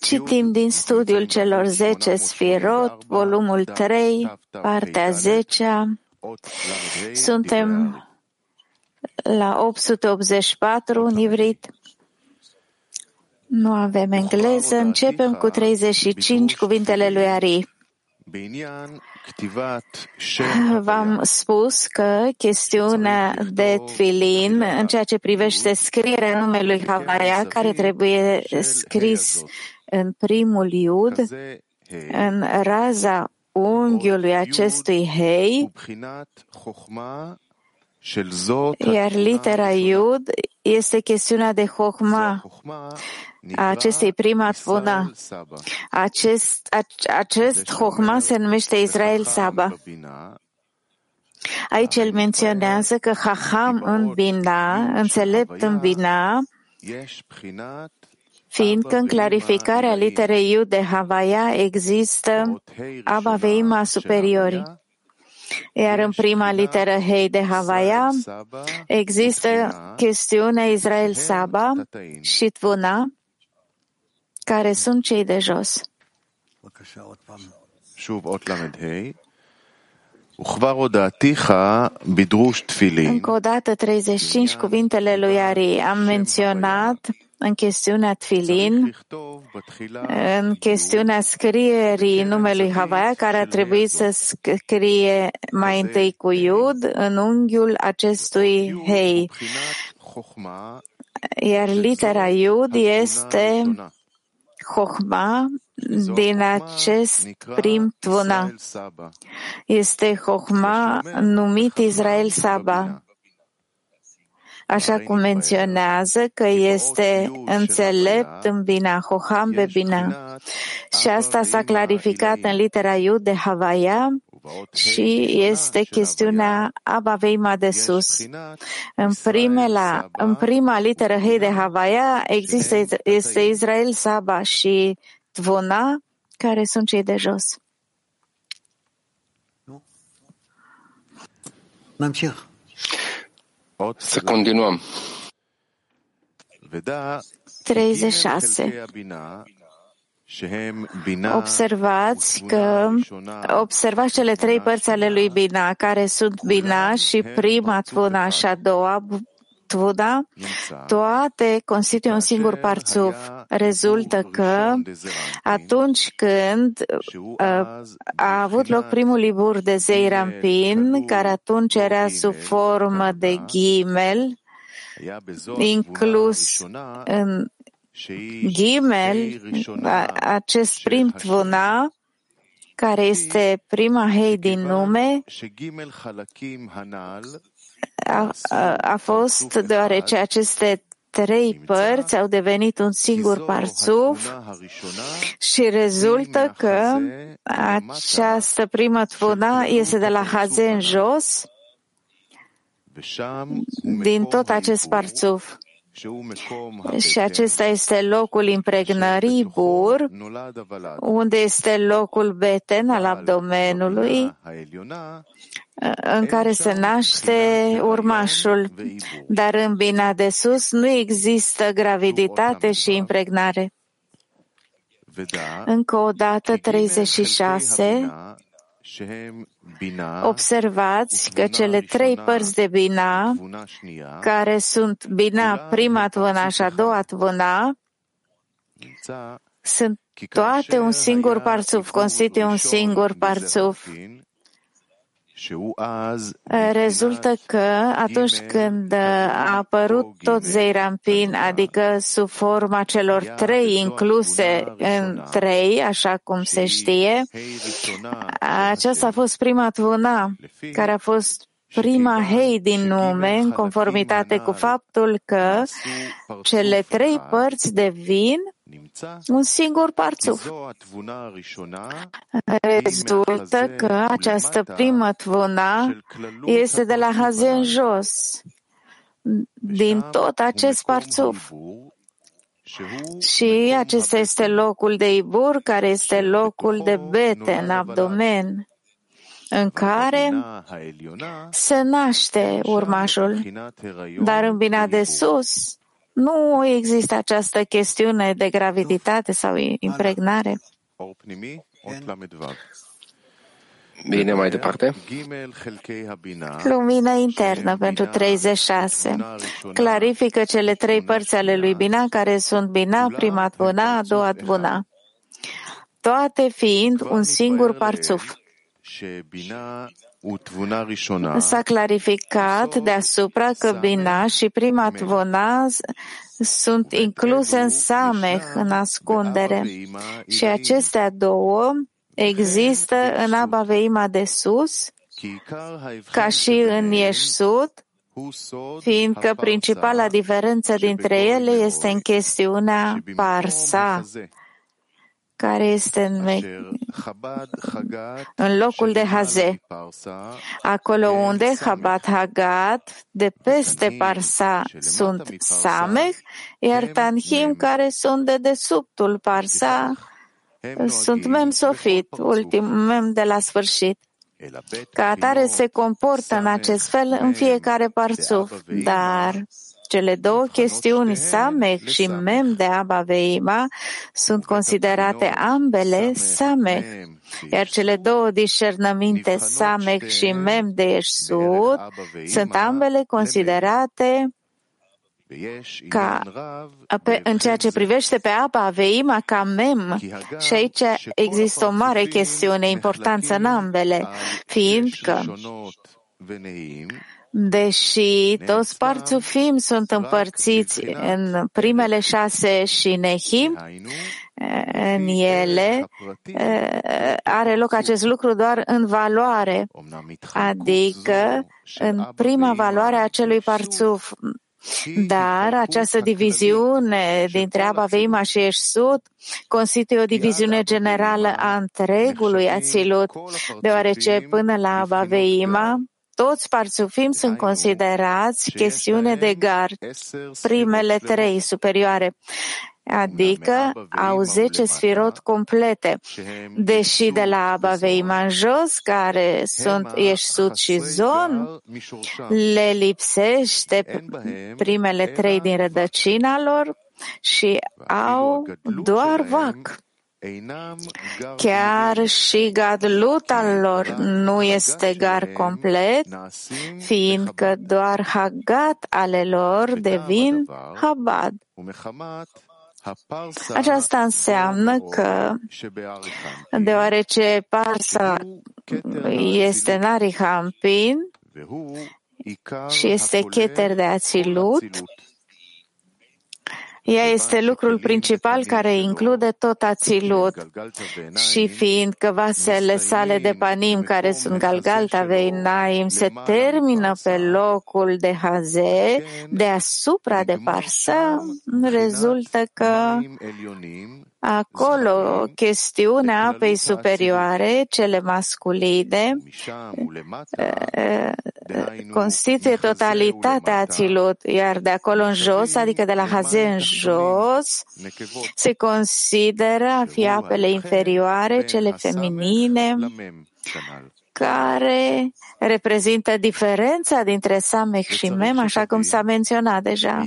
Citim din studiul celor zece sfirot, volumul 3, partea 10. Suntem la 884 în ivrit. Nu avem engleză. Începem cu 35 cuvintele lui Ari. V-am spus că chestiunea de tfilin, în ceea ce privește scrierea numelui Havaya, care trebuie scris în primul iud, în raza unghiului acestui hei, iar litera Iud este chestiunea de Chochma, a acestei prima tvuna. Acest, acest Chochma se numește Israel Saba. Aici el menționează că Hacham în Bina, înțelept în Bina, fiindcă în clarificarea literei Iud de Havaya există Abba Veima superiori. Iar în prima literă Hei de Havaya există chestiunea Israel Saba și Tvuna, care sunt cei de jos. Încă o dată 35 cuvintele lui Ari. Am menționat în chestiunea Tfilin, în chestiunea scrierii numelui Havaya, care a trebuit să scrie mai întâi cu Iud în unghiul acestui Hei. Iar litera Iud este Chochma din acest prim tvuna. Este Chochma numit Israel Saba. Așa cum menționează că este înțelept în Bina, Hoham be Bina. Și asta s-a clarificat în litera Iud de Havaya și este chestiunea Abaveima de sus. În, primela, în prima literă Hei de Havaya există, este Israel Saba și Tvona, care sunt cei de jos. Să continuăm. 36. Observați că observați cele trei părți ale lui Bina, care sunt Bina și prima Tvuna și a doua Tvuna, toate constituie un singur parțuf. Rezultă că atunci când uh, a avut loc primul libur de Zeirampin, care atunci era sub formă de ghimel, inclus în ghimel, acest prim tvuna, care este prima hei din nume, a, a, a fost deoarece aceste trei părți au devenit un singur parțuf și rezultă că această primă tvuna este de la Haze în jos, din tot acest parțuf. Și acesta este locul impregnării bur, unde este locul beten al abdomenului, în care se naște urmașul. Dar în bina de sus nu există graviditate și impregnare. Încă o dată, 36. Observați că cele trei părți de Bina, care sunt Bina, prima tvâna și a doua tvâna, sunt toate un singur parțuf, constituie un singur parțuf. Rezultă că atunci când a apărut tot Zeirampin, adică sub forma celor trei incluse în trei, așa cum se știe, aceasta a fost prima tvuna, care a fost prima hei din nume, în conformitate cu faptul că cele trei părți devin un singur parțuf. Rezultă că această primă tvuna este de la Hazen jos, din tot acest parțuf. Și acesta este locul de Ibur, care este locul de bete în abdomen, în care se naște urmașul. Dar în bina de sus, Nu există această chestiune de graviditate sau impregnare. Bine, mai departe. Lumina internă pentru 36. Clarifică cele trei părți ale lui Bina, care sunt Bina, prima Tvuna, a doua Tvuna. Toate fiind un singur parțuf. S-a clarificat deasupra că Bina și prima Tvuna sunt incluse în Sameh, în ascundere. Și acestea două există în Abba Veima de sus, ca și în Ieșsud, fiindcă principala diferență dintre ele este în chestiunea Parsa, care este în, în locul de Haze, acolo unde Chabad Hagat, de peste Parsa, sunt Samech, iar Tanhim, care sunt de desubtul Parsa, sunt mem sofit, ultim mem de la sfârșit. Ca atare se comportă în acest fel în fiecare parțuf, dar cele două chestiuni, Samech și Mem de Abba Veima, sunt considerate ambele Samech, iar cele două discernăminte, Samech și Mem de Eșsud, sunt ambele considerate ca pe, în ceea ce privește pe apa Veima ca mem. Și aici există o mare chestiune, importanță în ambele, fiindcă Deși toți parțufim sunt împărțiți în primele șase și nehim, în ele are loc acest lucru doar în valoare, adică în prima valoare a acelui parțuf. Dar această diviziune dintre Abba Veima și Eșsud constituie o diviziune generală a întregului Ațilut, deoarece până la Abba Veima, toți parțufim sunt considerați chestiune de gard, primele trei superioare, adică au zece sfirot complete, deși de la Abaveima în jos, care sunt Ieșsud și Zon, le lipsește primele trei din rădăcina lor și au doar vac. Chiar și gadlut al lor nu este gar complet, fiindcă doar hagat ale lor devin habad. Aceasta înseamnă că, deoarece Parsa este în Arihampin și este cheter de Ațilut, ea este lucrul principal care include tot ațilut și fiindcă vasele sale de panim, care sunt Galgalta Veinaim, se termină pe locul de Haze, deasupra de Parsa, rezultă că Acolo, chestiunea apei superioare, cele masculine, constituie totalitatea ațilut, iar de acolo în jos, adică de la Haze în jos, se consideră a fi apele inferioare, cele feminine, care reprezintă diferența dintre Samech și Mem, așa cum s-a menționat deja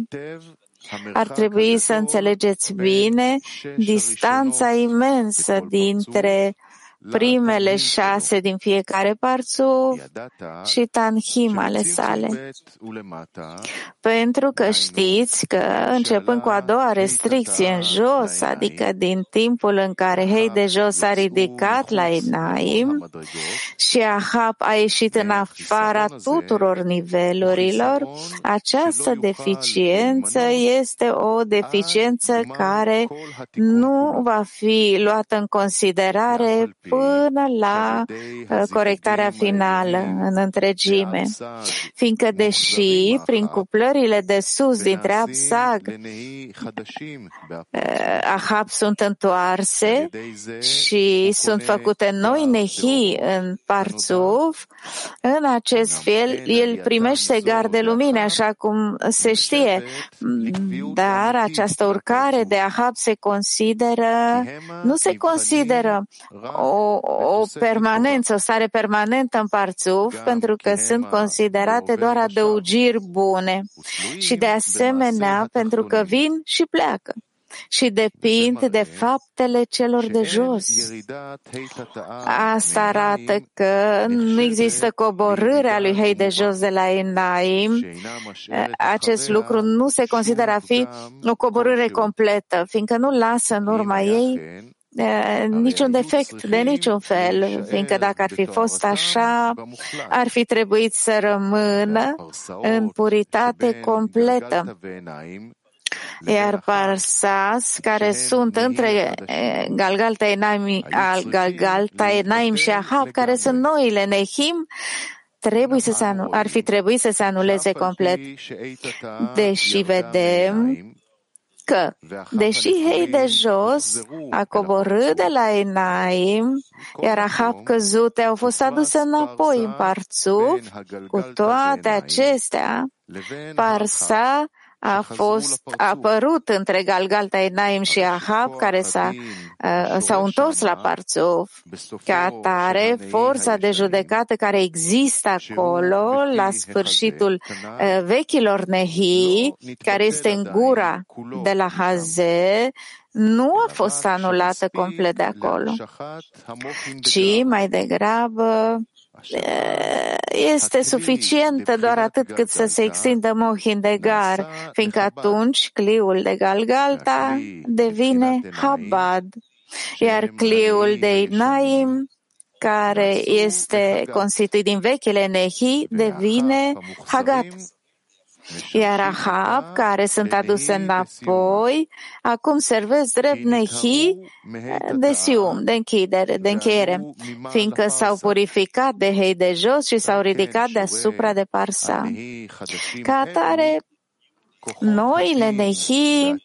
ar trebui să înțelegeți bine distanța imensă dintre primele șase din fiecare parțuf și tanhim ale sale. Pentru că știți că, începând cu a doua restricție în jos, adică din timpul în care Hei de jos s-a ridicat la Enaim și Ahab a ieșit în afara tuturor nivelurilor, această deficiență este o deficiență care nu va fi luată în considerare până la uh, corectarea finală în întregime. Fiindcă deși prin cuplările de sus dintre Absag uh, Ahab sunt întoarse și sunt făcute noi nehi în Parțuf, în acest fel el primește gar de lumină, așa cum se știe, Dar această urcare de Ahab se consideră, nu se consideră o, o permanență, o stare permanentă în parțuf, pentru că sunt considerate doar adăugiri bune. și de asemenea pentru că vin și pleacă. Și depind de faptele celor de jos. Asta arată că nu există coborârea lui Hei de jos de la Enaim. Acest lucru nu se consideră a fi o coborâre completă, fiindcă nu lasă în urma ei niciun defect de niciun fel, fiindcă dacă ar fi fost așa, ar fi trebuit să rămână în puritate completă. iar Parsas, care sunt între Galgalta Enaim, Galgalta Enaim și Ahab, care sunt noile Nehim, trebuie să se anu- ar fi trebuit să se anuleze complet. Deși vedem că, deși Hei de jos a coborât de la Enaim, iar Ahab căzute au fost aduse înapoi în Parțuf, cu toate acestea, Parsa a fost apărut între Galgalta Enaim și Ahab, care s-a, uh, s-au întors la Parțuf. Ca atare, forța de judecată care există acolo, la sfârșitul uh, vechilor Nehi, care este în gura de la Haze, nu a fost anulată complet de acolo, ci mai degrabă este suficientă doar atât cât să se extindă mohin de gar, fiindcă atunci cliul de Galgalta devine Habad, iar cliul de Inaim, care este constituit din vechile Nehi, devine Hagat iar Ahab, care sunt aduse înapoi, acum servesc drept nehi de sium, de închidere, de încheiere, fiindcă s-au purificat de hei de jos și s-au ridicat deasupra de parsa. Ca atare, noile nehi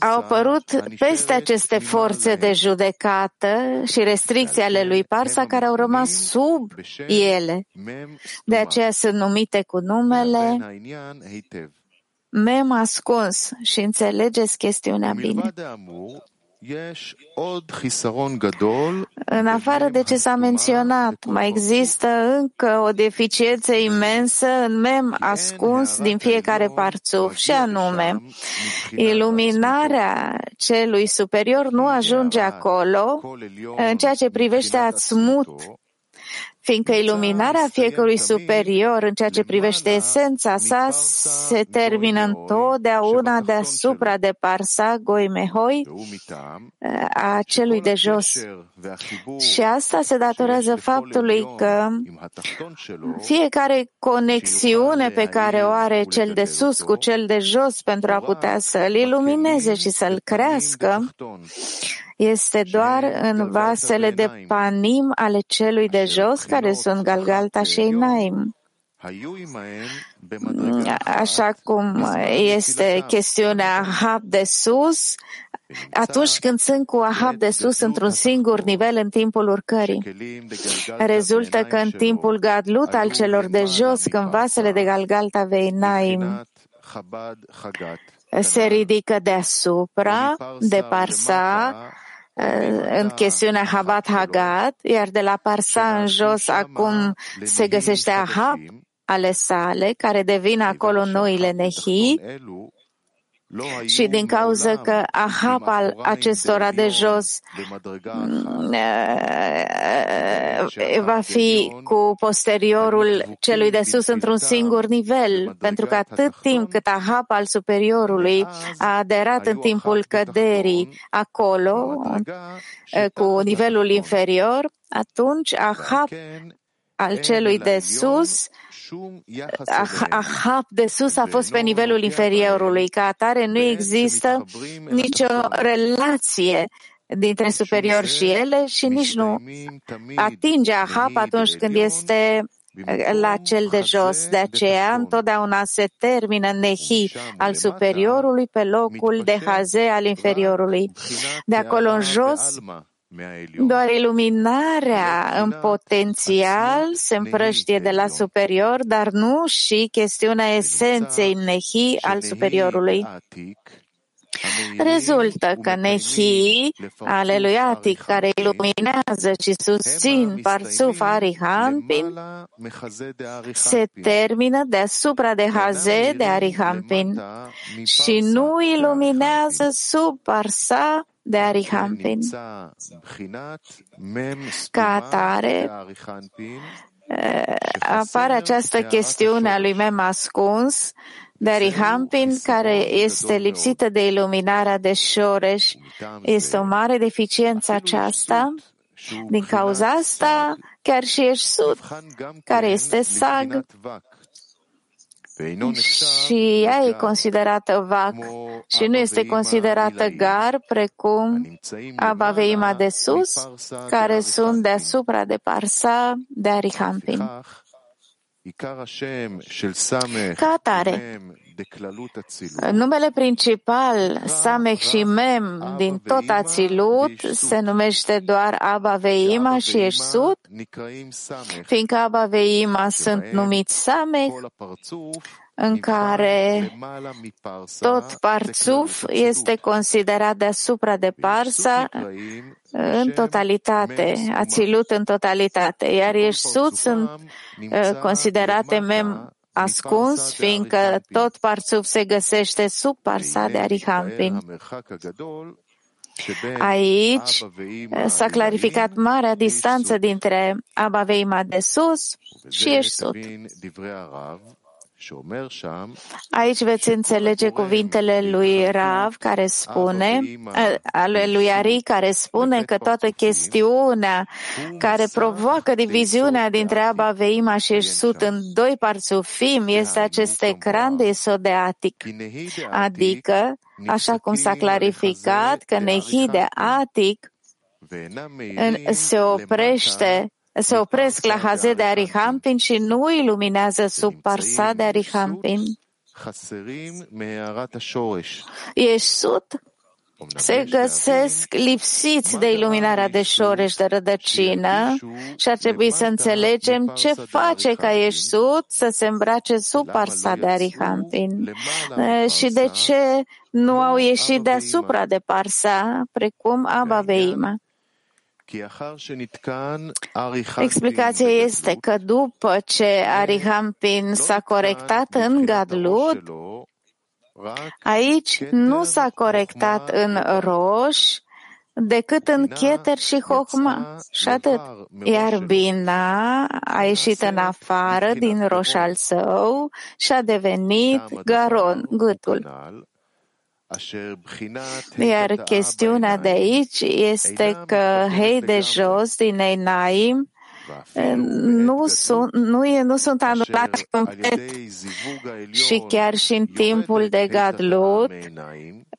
au apărut peste aceste forțe de judecată și restricții ale lui Parsa care au rămas sub ele. De aceea sunt numite cu numele mem ascuns și înțelegeți chestiunea bine. În afară de ce s-a menționat, mai există încă o deficiență imensă în mem ascuns din fiecare parțuf, și anume, iluminarea celui superior nu ajunge acolo. În ceea ce privește ațmut fiindcă iluminarea fiecărui superior în ceea ce privește esența sa se termină întotdeauna deasupra de parsa goimehoi a celui de jos. Și asta se datorează faptului că fiecare conexiune pe care o are cel de sus cu cel de jos pentru a putea să-l ilumineze și să-l crească, este doar în vasele de panim ale celui de jos, care sunt Galgalta și Enaim. Așa cum este chestiunea Ahab de sus, atunci când sunt cu Ahab de sus într-un singur nivel în timpul urcării. Rezultă că în timpul gadlut al celor de jos, când vasele de Galgalta Veinaim se ridică deasupra, de Parsa, în chestiunea Habat Hagat, iar de la Parsa în jos acum se găsește Ahab ale sale, care devin acolo noile Nehi, și din cauza că Ahab al acestora de jos mm, va fi cu posteriorul celui de sus într-un singur nivel, pentru că atât timp cât Ahab al superiorului a aderat în timpul căderii acolo, cu nivelul inferior, atunci Ahab al celui de sus Ahab de sus a fost pe nivelul inferiorului. Ca atare nu există nicio relație dintre superior și ele și nici nu atinge Ahab atunci când este la cel de jos. De aceea, întotdeauna se termină Nehi al superiorului pe locul de Haze al inferiorului. De acolo în jos, Doar iluminarea în potențial se împrăștie de la superior, dar nu și chestiunea esenței nehi al superiorului. Rezultă că Nehi ale lui Atic, care iluminează și susțin Parțuf Arihampin, se termină deasupra de Haze de Arihampin și nu iluminează sub Parsa de Arihampin. Ca atare, apare această chestiune a lui Mem ascuns, de Arihampin, care este lipsită de iluminarea de șoreș. Este o mare deficiență aceasta. Din cauza asta, chiar și Eșsut, care este sag, și ea e considerată vac și nu este considerată gar, precum Abaveima de sus, care sunt deasupra de Parsa de Arihampin. Ca atare, numele principal, Samech și Mem, din tot Ațilut, se numește doar Abba Veima și Eșsut, fiindcă Abba Veima sunt numiți Samech, în care tot parțuf este considerat deasupra de parsa în totalitate, a țilut în totalitate, iar Ieșsut sunt uh, considerate mem ascuns, fiindcă tot parțuf se găsește sub parsa de Arihampin. Aici uh, s-a clarificat marea distanță dintre Abaveima de sus și Ieșsut. Aici veți înțelege cuvintele lui Rav care spune, ale lui Ari care spune că toată chestiunea care provoacă diviziunea dintre Abba Veima și Sut în doi parțufim este acest ecran de isodeatic, adică, așa cum s-a clarificat, că Nehi de Atic se oprește se opresc la Haze de Arihampin și nu iluminează sub Parsa de Arihampin. Iesut se găsesc lipsiți de iluminarea de șoreș de rădăcină și ar trebui să înțelegem ce face ca Iesut să se îmbrace sub parsa de Arihampin și de ce nu au ieșit deasupra de parsa, precum Abba Veima. Explicația este că după ce Arihampin s-a corectat în Gadlut, aici nu s-a corectat în roș, decât în Cheter și Hochma. Și atât. Iar Bina a ieșit în afară din roș al său și a devenit Garon, gâtul. Iar chestiunea de aici este că hei de jos din Einaim nu sunt, nu, nu sunt anulați complet și chiar și în timpul de Gadlut,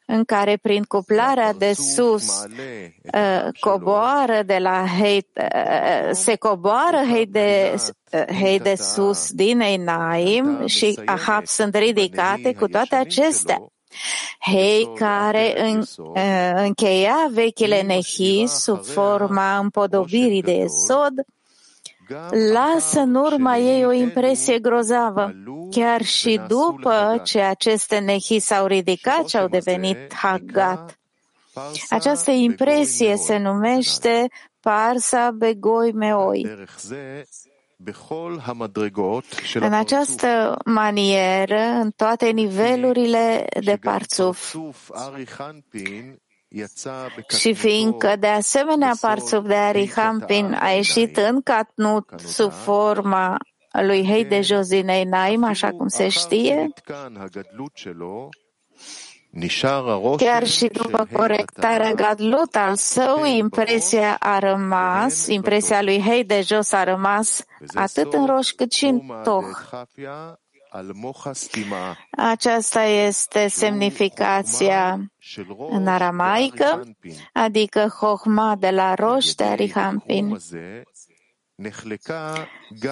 în care prin cuplarea de sus uh, coboară de la hei, uh, se coboară hei de, uh, hei de sus din Einaim și Ahab sunt ridicate cu toate acestea. Hei care în, încheia vechile nehi sub forma împodobirii de esod, lasă în urma ei o impresie grozavă, chiar și după ce aceste nehi s-au ridicat și au devenit hagat. Această impresie se numește Parsa Begoi Meoi. În această manieră, în toate nivelurile de parțuf, și fiindcă de asemenea parțuf de Arihampin a ieșit în Catnut sub forma lui Hei de jos din Einaim, așa cum se știe, Chiar și după corectarea gadlut al său, impresia a rămas, impresia lui Hei de jos a rămas atât în roș cât și în toh. Aceasta este semnificația în aramaică, adică Hohma de la roș de Arihampin.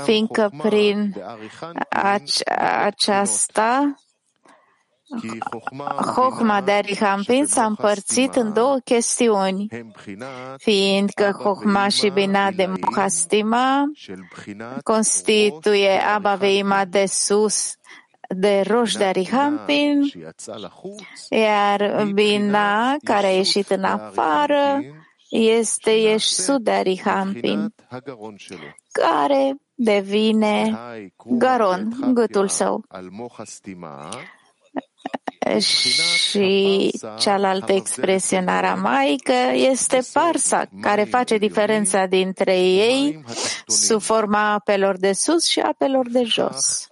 Fiindcă prin aceasta Chochma de Arihampin s-a împărțit în două chestiuni, fiindcă Chochma și Bina de Muhastima constituie Abba Veima de sus de Roș de Arihampin, iar Bina, care a ieșit în afară, este Yeshud de Arihampin, care devine Garon, gâtul său. Și cealaltă expresie în aramaică este parsa, care face diferența dintre ei sub forma apelor de sus și apelor de jos.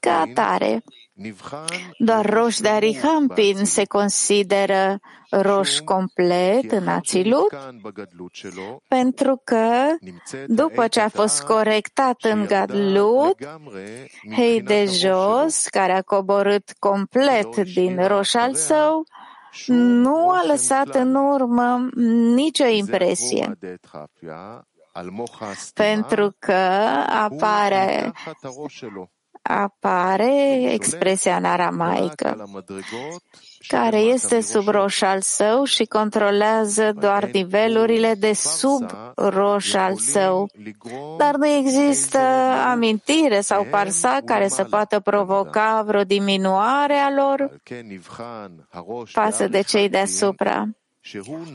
Ca atare, doar roș de Arihampin se consideră roș complet în Ațilut, pentru că după ce a fost corectat în Gadlut, hei de jos, care a coborât complet din roș al său, nu a lăsat în urmă nicio impresie. pentru că apare apare expresia în aramaică, care este sub roș al său și controlează doar nivelurile de sub roș al său. Dar nu există amintire sau parsa care să poată provoca vreo diminuare a lor. Față de cei deasupra.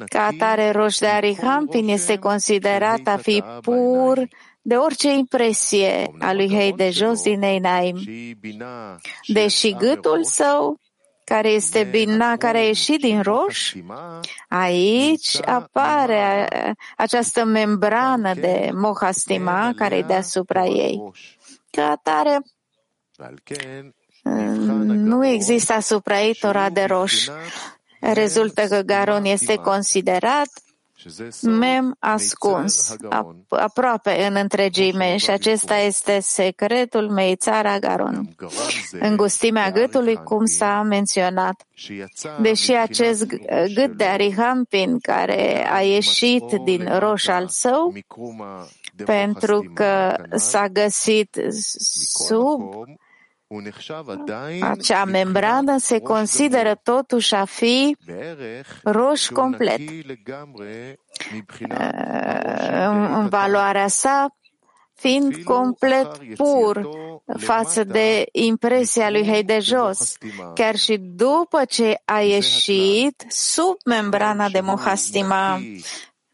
Ca atare, roș de Arihampin este considerat a fi pur de orice impresie a lui Hei de jos din Einaim. Deși gâtul său, care este bina care a ieșit din roș, aici apare această membrană de mohastima care e deasupra ei. Ca atare, nu există asupra ei Tora de roș, Rezultă că Garon este considerat mem ascuns, aproape în întregime și acesta este secretul meițara Garon. Îngustimea gâtului, cum s-a menționat. Deși acest gât de Arihampin care a ieșit din roș al său, pentru că s-a găsit sub acea membrană se consideră totuși a fi roș complet. În valoarea sa, fiind complet pur față de impresia lui Hei de jos, chiar și după ce a ieșit sub membrana de Mohastima,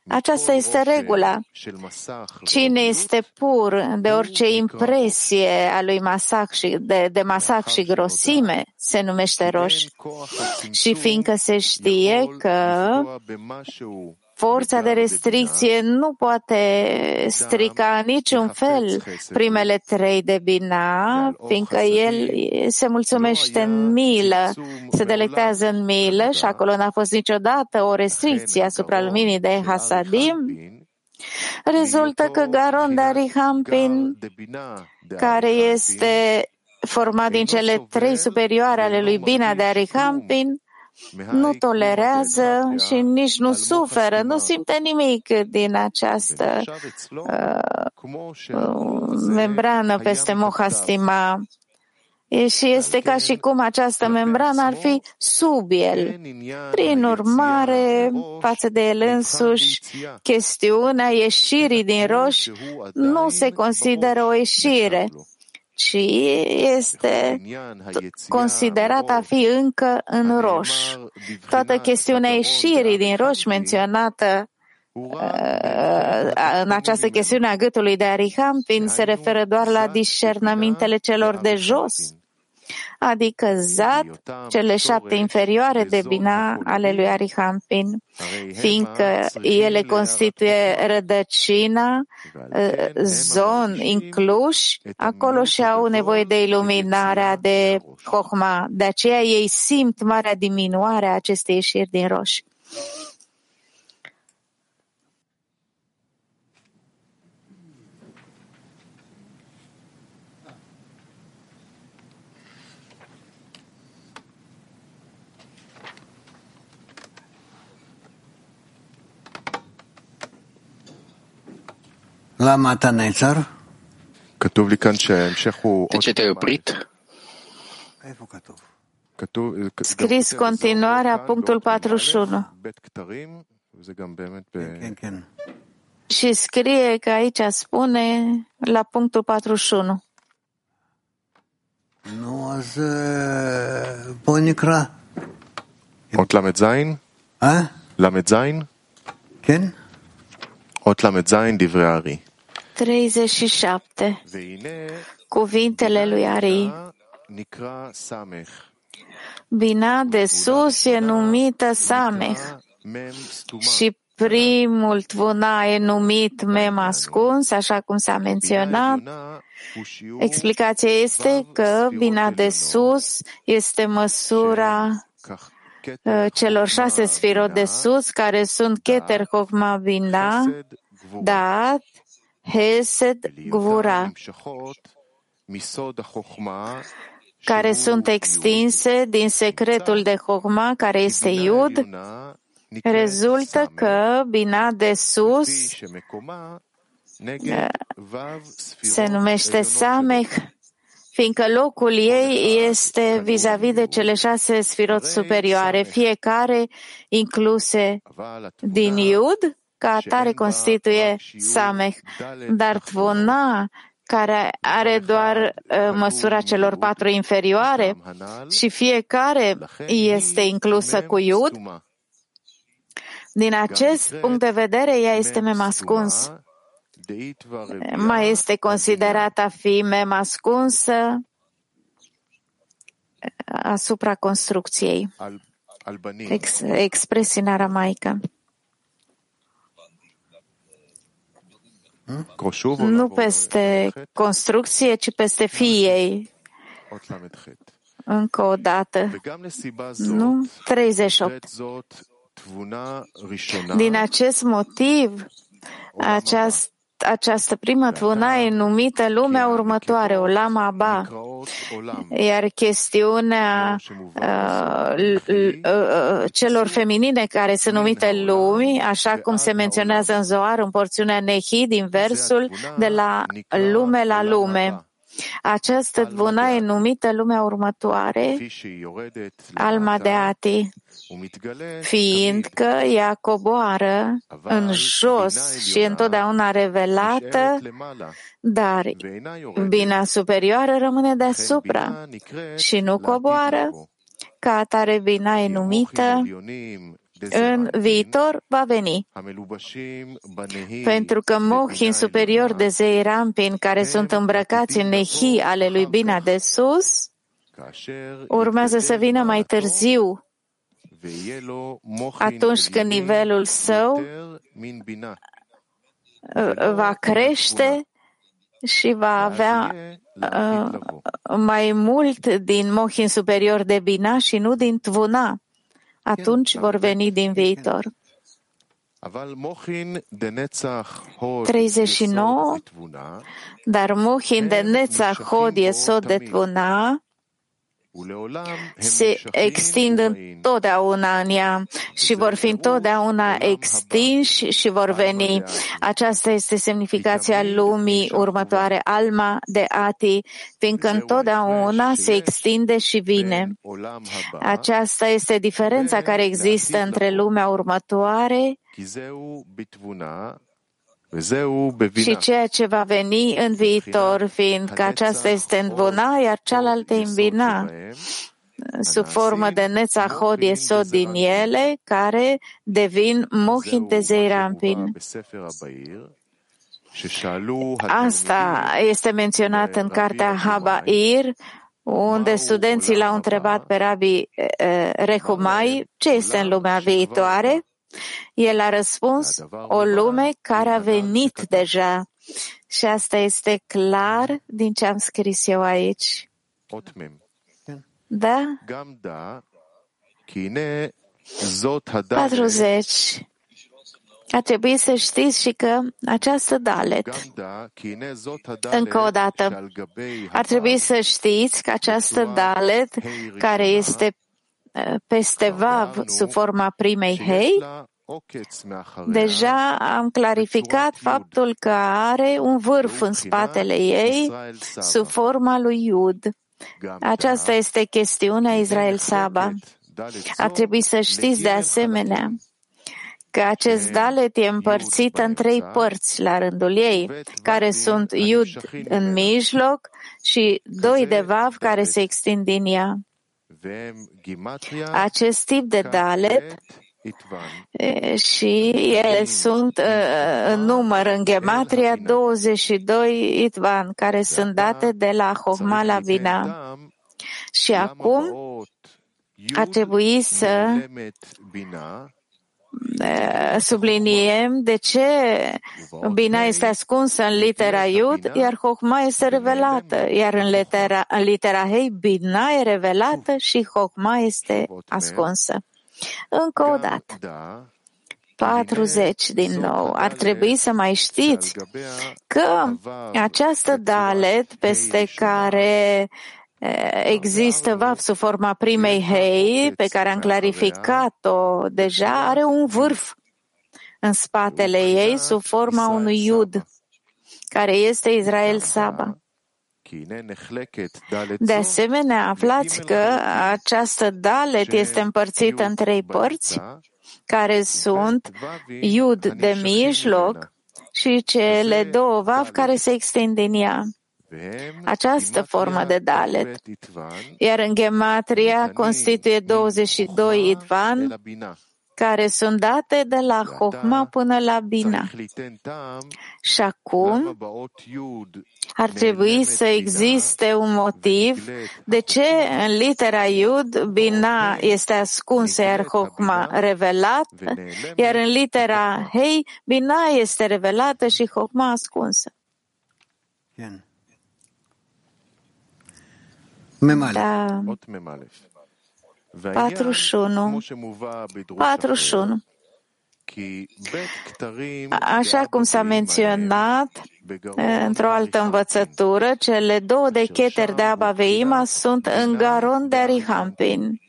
aceasta este regula. Cine este pur de orice impresie a lui masac și de, de masac și grosime se numește roș. Și fiindcă se știe că forța de restricție nu poate strica niciun fel primele trei de bina, fiindcă el se mulțumește în milă, se delectează în milă și acolo n-a fost niciodată o restricție asupra luminii de Hasadim. Rezultă că Garon de Arihampin, care este format din cele trei superioare ale lui Bina de Arihampin, nu tolerează și nici nu suferă, nu simte nimic din această uh, membrană peste mohastima. Și este ca și cum această membrană ar fi sub el. Prin urmare, față de el însuși, chestiunea ieșirii din roș nu se consideră o ieșire, ci este considerat a fi încă în roș. Toată chestiunea ieșirii din roș menționată uh, în această chestiune a gâtului de Arihampin se referă doar la discernămintele celor de jos adică Zat, cele șapte inferioare de Bina ale lui Arihampin, fiindcă ele constituie rădăcina, uh, zon incluși, acolo și au nevoie de iluminarea de Chohma. De aceea ei simt marea diminuare a acestei ieșiri din roșii. De ce te-ai oprit? Scris continuarea, punctul 41. Și scrie că aici spune la punctul 41. Nu, אז בוא נקרא. אות ל"ז? אה? ל"ז? כן? אות ל"ז דברי הארי. 37. Cuvintele lui Ari. Bina de sus e numită Sameh. Și primul tvuna e numit mem ascuns, așa cum s-a menționat. Explicația este că bina de sus este măsura ă, celor șase sfirot de sus, care sunt Keter Hochma, Bina, dat Hesed, Gvura, care sunt extinse din secretul de Chokma, care este Iud, rezultă că bina de sus se numește Samech, fiindcă locul ei este vis-a-vis de cele șase sfirot superioare, fiecare incluse din Iud, ca atare constituie Samech, dar Tvona, care are doar uh, măsura celor patru inferioare și fiecare este inclusă cu Iud, din acest punct de vedere, ea este mem ascuns. Mai este considerată a fi mem ascunsă asupra construcției. Ex, expresii în aramaică. Nu peste construcție, ci peste fiei. Încă o dată. Nu? 38. Din acest motiv, această această primă tvuna e numită lumea următoare, Olam Abba, iar chestiunea uh, uh, celor feminine care sunt numite lumi, așa cum se menționează în Zoar, în porțiunea Nehi, din versul de la lume la lume. Această tvuna e numită lumea următoare, Alma de Ati, fiindcă ea coboară în jos și întotdeauna revelată, dar bina superioară rămâne deasupra și nu coboară, ca atare bina e numită în viitor va veni. Pentru că mohin superior de zei rampin care sunt îmbrăcați în nehi ale lui Bina de sus, urmează să vină mai târziu, atunci când nivelul său va crește și va avea uh, mai mult din mohin superior de Bina și nu din Tvuna atunci vor veni din viitor. 39. Dar Mohin de Netzach Hod Yesod de Tvuna se extind întotdeauna în ea și vor fi întotdeauna extinși și vor veni. Aceasta este semnificația lumii următoare, Alma de Ati, fiindcă întotdeauna se extinde și vine. Aceasta este diferența care există între lumea următoare și ceea ce va veni în viitor, fiindcă aceasta este în Vona, iar cealaltă în Bina, sub formă de Nețahod Yesod din ele, care devin Mohin de Zeirampin. Asta este menționat în cartea Habair, unde studenții l-au întrebat pe Rabbi eh, Rehumai ce este în lumea viitoare el a răspuns, o lume care a venit deja. Și asta este clar din ce am scris eu aici. Da? 40. Ar trebui să știți și că această dalet, încă o dată, ar trebui să știți că această dalet, care este peste Vav sub forma primei Hei, deja am clarificat faptul că are un vârf în spatele ei sub forma lui Iud. Aceasta este chestiunea Israel Saba. Ar trebui să știți de asemenea că acest dalet e împărțit în trei părți la rândul ei, care sunt Iud în mijloc și doi de Vav care se extind din ea. Acest tip de dalet și ele sunt în număr în gematria 22 Itvan, care sunt date de la Hohma la Bina. Și acum ar trebui să subliniem de ce Bina este ascunsă în litera Iud, iar Hochma este revelată, iar în litera, în litera Hei Bina e revelată și Hochma este ascunsă. Încă o dată. 40 din nou. Ar trebui să mai știți că această dalet peste care există vav sub forma primei hei, pe care am clarificat-o deja, are un vârf în spatele ei sub forma unui iud, care este Israel Saba. De asemenea, aflați că această dalet este împărțită în trei părți, care sunt iud de mijloc și cele două vav care se extind din ea această formă de dalet, iar în gematria constituie 22 idvan, care sunt date de la Hohma până la Bina. Și acum ar trebui să existe un motiv de ce în litera Iud Bina este ascunsă, iar Hohma revelat, iar în litera Hei Bina este revelată și Hohma ascunsă. Da. 41. 41. Așa cum s-a menționat într-o altă învățătură, cele două de cheteri de Abba Veima sunt în Garon de Arihampin,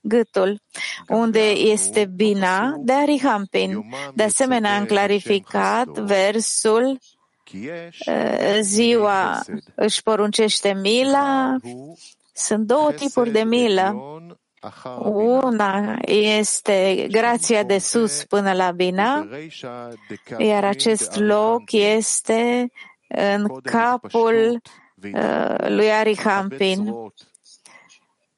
gâtul, unde este Bina de Arihampin. De asemenea, am clarificat versul ziua își poruncește mila. Sunt două tipuri de milă. Una este grația de sus până la Bina, iar acest loc este în capul lui Arihampin.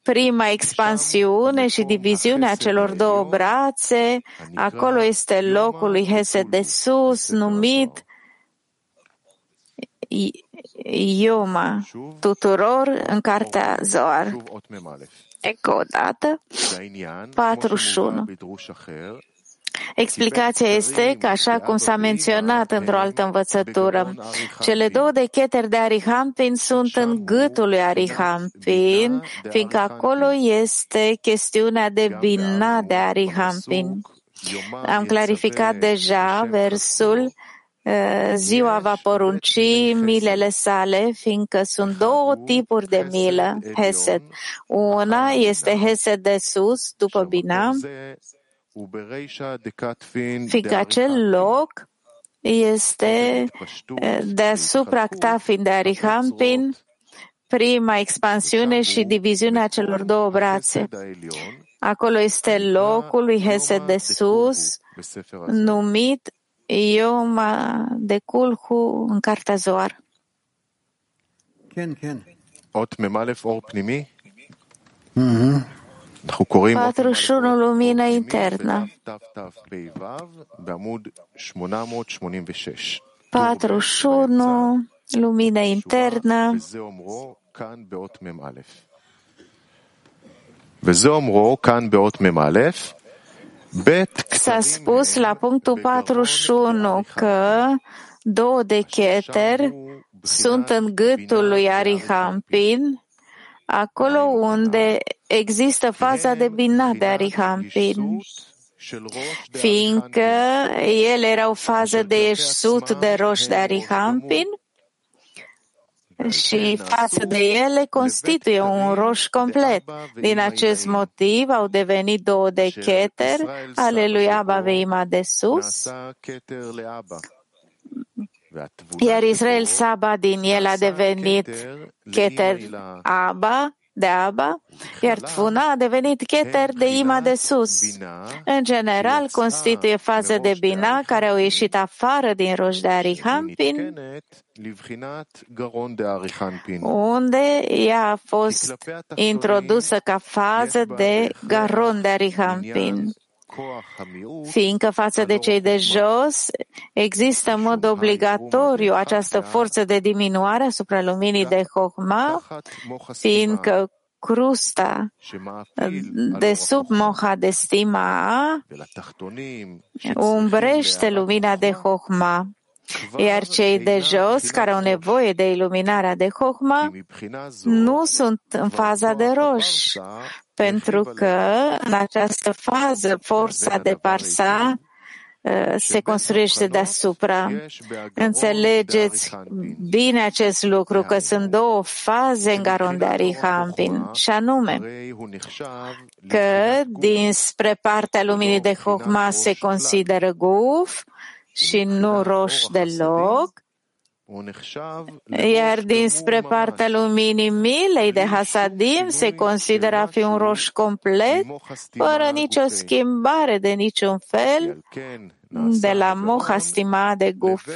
Prima expansiune și diviziunea celor două brațe, acolo este locul lui Hesed de sus, numit Ioma tuturor în cartea Zoar. Încă o dată, 41. Explicația este că, așa cum s-a menționat într-o altă învățătură, cele două decheteri de Arihampin sunt în gâtul lui Arihampin, fiindcă acolo este chestiunea de bina de Arihampin. Am clarificat deja versul ziua va porunci milele sale, fiindcă sunt două tipuri de milă, Hesed. Una este Hesed de sus, după Bina, fiindcă acel loc este deasupra Ktafin de Arihampin, prima expansiune și diviziunea celor două brațe. Acolo este locul lui Hesed de sus, numit Yom de Kulhu în cartea Zoar. אות מ"א אור פנימי? אנחנו קוראים 41 lumină internă. בעמוד 886. 41 lumină internă. וזה אומרו כאן באות מ"א. וזה אומרו כאן באות מ"א S-a spus la punctul 41 că două decheteri sunt în gâtul lui Arihampin, acolo unde există faza de binaț de Arihampin, fiindcă ele erau fază de eșsut de roș de Arihampin, și față de ele constituie un roș complet. Din acest motiv au devenit două de cheter. Ale lui Abba Veima de sus, iar Israel Saba din el a devenit Keter Aba, de Aba, iar Tfuna a devenit Keter de Ima de sus. În general, constituie faze de Bina care au ieșit afară din roș de Arihampin, unde ea a fost introdusă ca fază de Garon de Arihampin fiindcă față de cei de jos există în mod obligatoriu această forță de diminuare asupra luminii de Chokhmah, fiindcă crusta de sub moha de stima umbrește lumina de Chokhmah, iar cei de jos, care au nevoie de iluminarea de Chokhmah, nu sunt în faza de roș, pentru că în această fază forța de parsa se construiește deasupra. Înțelegeți bine acest lucru, că sunt două faze în Garon de Arihampin, și anume că dinspre partea luminii de Hochma se consideră guf și nu roș deloc, iar dinspre partea luminii milei de Hasadim se consideră a fi un roș complet, fără nicio schimbare de niciun fel, de la moha stima de guf,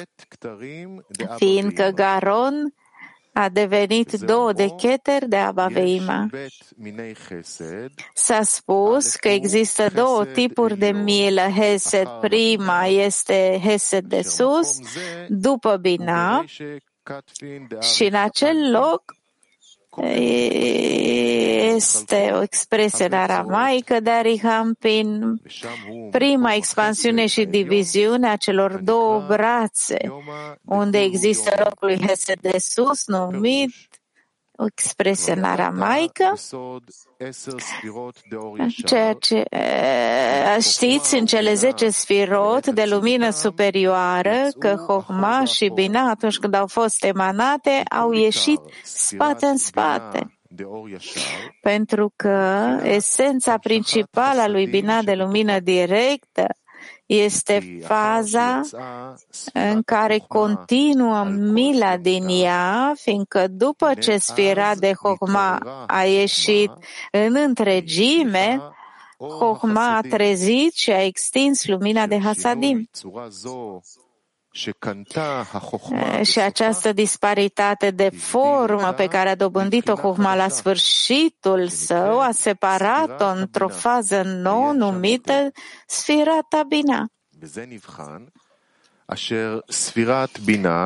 fiindcă Garon a devenit două de cheter de Abaveima. S-a spus că există două tipuri de milă Hesed. Prima este Hesed de sus, după Bina, și în acel loc este o expresie în aramaică de Arihampin, prima expansiune și diviziune a celor două brațe, unde există locul lui Hesed de sus, numit o expresie în aramaică, ceea ce știți în cele zece sfirot de lumină superioară că Hohma și Bina atunci când au fost emanate au ieșit spate în spate. Pentru că esența principală a lui Bina de lumină directă este faza în care continuă mila din ea, fiindcă după ce sfera de Hochma a ieșit în întregime, Hochma a trezit și a extins lumina de Hasadim. Și această disparitate de formă pe care a dobândit-o Hochma la sfârșitul său a separat-o într-o fază nouă numită Sfirata Bina.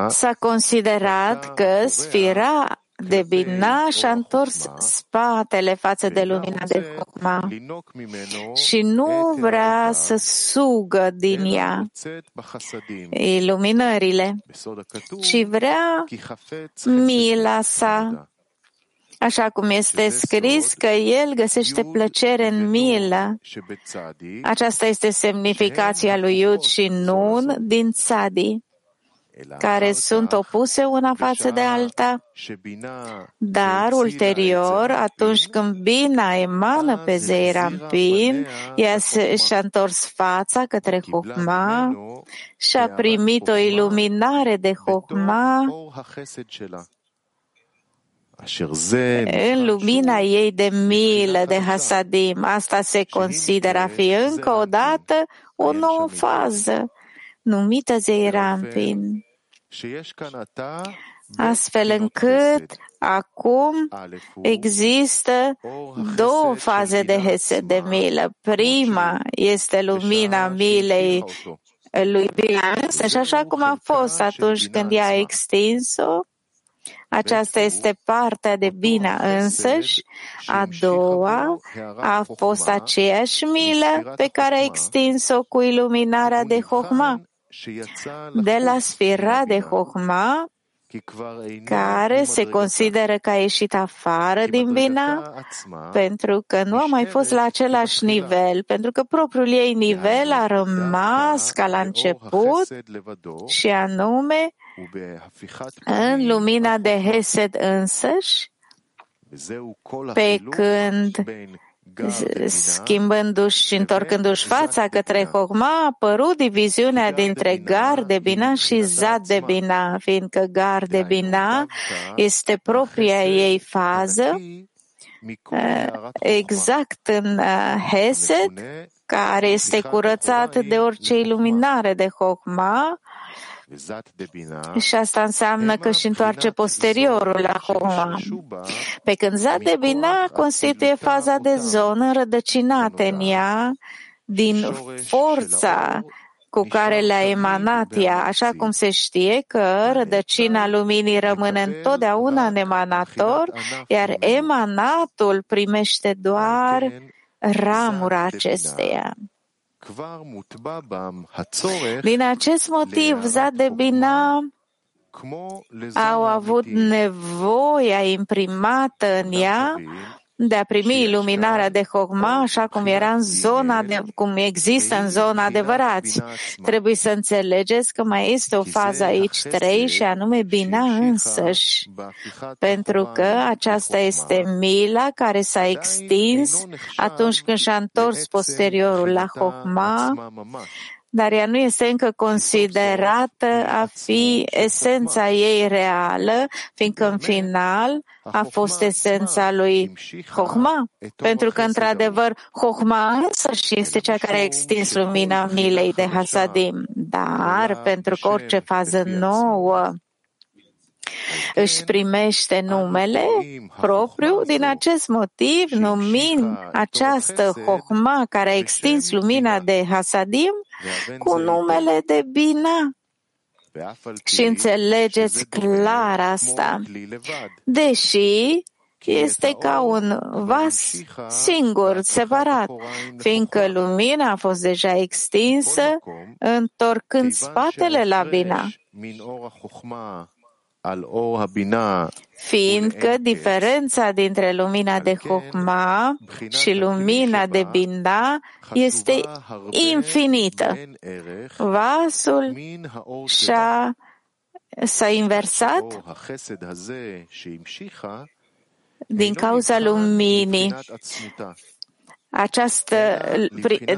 S-a considerat că Sfira de Binaș și-a întors spatele față de lumina de Chokma și nu vrea să sugă din ea iluminările, ci vrea mila sa, așa cum este scris că el găsește plăcere în milă. Aceasta este semnificația lui Iud și Nun din Tzadi care sunt opuse una față de alta, dar ulterior, atunci când Bina emană pe Zeirampin, ea și-a întors fața către Hochma și a primit o iluminare de Hochma în lumina ei de milă, de hasadim, asta se consideră a fi încă o dată o nouă fază numită Zeirampin astfel încât acum există două faze de hesed de milă. Prima este lumina milei lui Bilan, și așa cum a fost atunci când ea a extins-o, aceasta este partea de bine însăși. A doua a fost aceeași milă pe care a extins-o cu iluminarea de Hohma de la sfera de Hohma, care se consideră că a ieșit afară din Bina, pentru că nu a mai fost la același nivel, pentru că propriul ei nivel a rămas ca la început și anume în lumina de Hesed însăși, pe când schimbându-și și întorcându-și fața către Hogma, a apărut diviziunea dintre Gar de Bina și Zad de Bina, fiindcă Gar de Bina este propria ei fază, exact în Hesed, care este curățat de orice iluminare de Hogma, și asta înseamnă că își întoarce posteriorul la Homa. Pe când Zad de Bina constituie faza de zonă înrădăcinată în ea din forța cu care le-a emanat ea, așa cum se știe că rădăcina luminii rămâne întotdeauna în emanator, iar emanatul primește doar ramura acesteia. Din acest motiv, Zad de Bina au avut nevoia imprimată în ea de a primi iluminarea de Hogma, așa cum era în zona de, cum există în zona adevărați. Trebuie să înțelegeți că mai este o fază aici trei și anume Bina însăși, pentru că aceasta este mila care s-a extins atunci când și-a întors posteriorul la Hogma, dar ea nu este încă considerată a fi esența ei reală, fiindcă în final a fost esența lui Hohma, pentru că, într-adevăr, Hohma însă și este cea care a extins lumina milei de Hasadim, dar pentru că orice fază nouă își primește numele propriu. Din acest motiv, numind această Hohma care a extins lumina de Hasadim cu numele de Bina. Și înțelegeți clar asta. Deși este ca un vas singur, separat, fiindcă lumina a fost deja extinsă, întorcând spatele la Bina fiindcă diferența dintre lumina de Chokma și lumina de Binda este infinită. Vasul și-a, s-a inversat din cauza luminii această,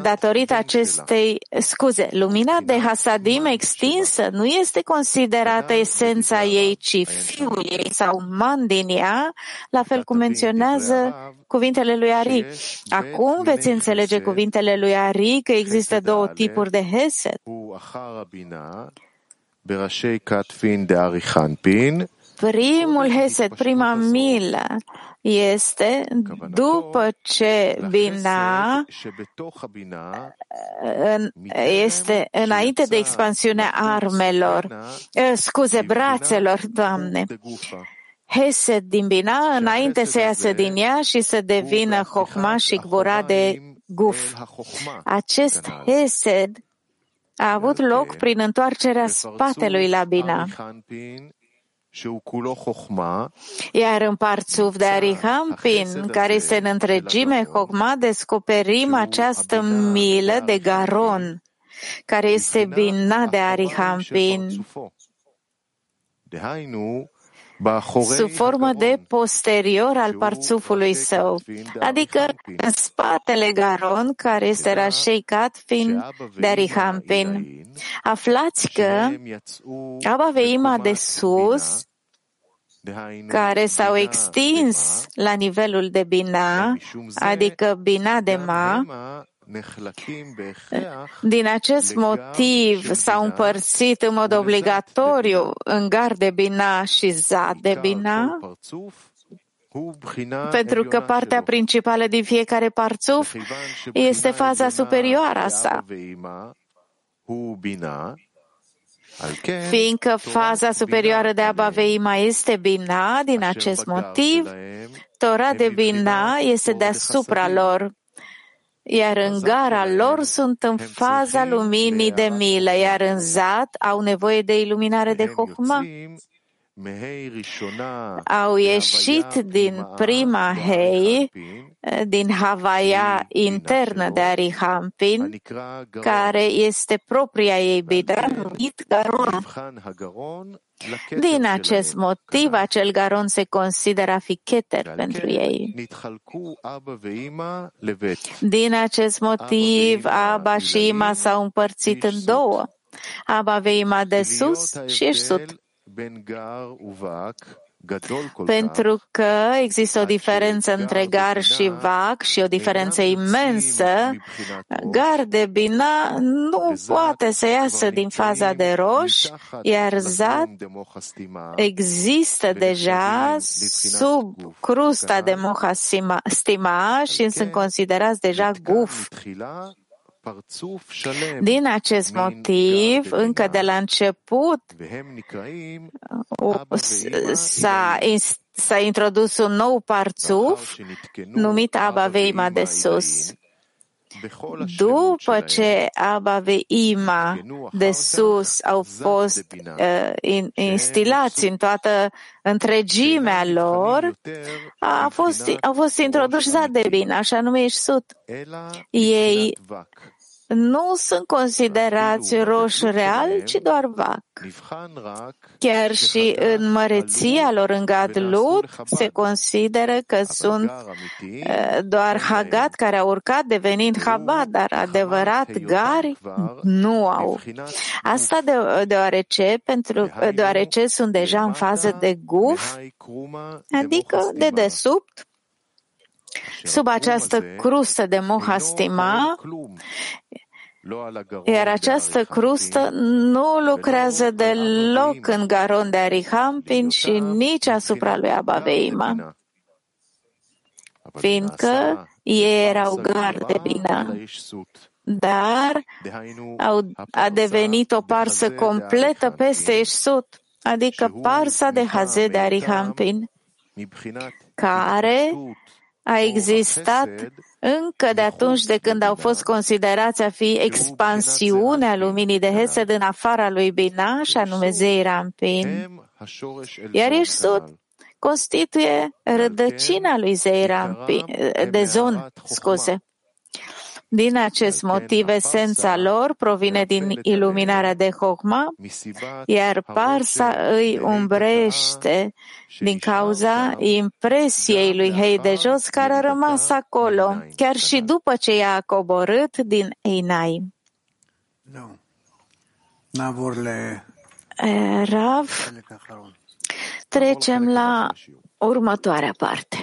datorită acestei scuze, lumina de Hasadim extinsă nu este considerată esența ei, ci fiul ei sau man din ea, la fel cum menționează cuvintele lui Ari. Acum veți înțelege cuvintele lui Ari că există două tipuri de Hesed. Primul Hesed, prima milă, este după ce Bina este înainte de expansiunea armelor, eh, scuze, brațelor, Doamne. Hesed din Bina, înainte să iasă din ea și să devină Hochma și Gbura de Guf. Acest Hesed a avut loc prin întoarcerea spatelui la Bina. Iar în parțuf de Arihampin, care este în întregime Chokma, descoperim această milă de Garon, care este bina de Arihampin, sub formă de posterior al parțufului său, adică în spatele Garon, care este rașeicat fin de Arihampin. Aflați că Abba Veima de sus care s-au extins la nivelul de Bina, adică Bina de Ma, din acest motiv s-au împărțit în mod obligatoriu în gar de Bina și Zad de Bina, pentru că partea principală din fiecare parțuf este faza superioară a sa. Fiindcă faza superioară de Abba Veima este Bina, din acest motiv, Tora de Bina este deasupra lor, iar în gara lor sunt în faza luminii de milă, iar în zat au nevoie de iluminare de Hochma. Au ieșit din prima hei, din Havaia internă de Arihampin, care este propria ei bidra, numit Garon. Din acest motiv, acel garon se consideră a fi cheter pentru ei. Din acest motiv, Aba și Ima s-au împărțit în două. Aba Veima de sus și Irsut pentru că există o diferență între Gar și Vac și o diferență imensă, Gar de Bina nu poate să iasă din faza de roș, iar Zat există deja sub crusta de moha stima și sunt considerați deja guf. Din acest motiv, încă de la început, s-a, s-a introdus un nou parțuf numit Abaveima de sus. După ce Abba Veima de sus au fost uh, instilați în toată întregimea lor, a fost, au fost introduși Zadebin, așa numești Sut. Ei nu sunt considerați roși real, ci doar vac. Chiar și în măreția lor în Gadlut se consideră că sunt eh, doar Hagat care au urcat devenind Habat, dar adevărat gari nu au. Asta de, deoarece, pentru, deoarece sunt deja în fază de guf, adică de desubt, sub această crustă de mohastima, iar această crustă nu lucrează deloc în garon de Arihampin și nici asupra lui Abaveima, fiindcă ei erau gar de bina, dar au, a devenit o parsă completă peste Ișsut, adică parsa de Haze de Arihampin, care a existat încă de atunci de când au fost considerați a fi expansiunea luminii de Hesed în afara lui Bina, și anume Zei Rampin. Iar Irsut constituie rădăcina lui Zei Rampin, de zon, scuze. Din acest motiv, esența lor provine din iluminarea de Hokma, iar Parsa îi umbrește din cauza impresiei lui Hei de jos care a rămas acolo, chiar și după ce i-a coborât din Einai. Rav, trecem la următoarea parte.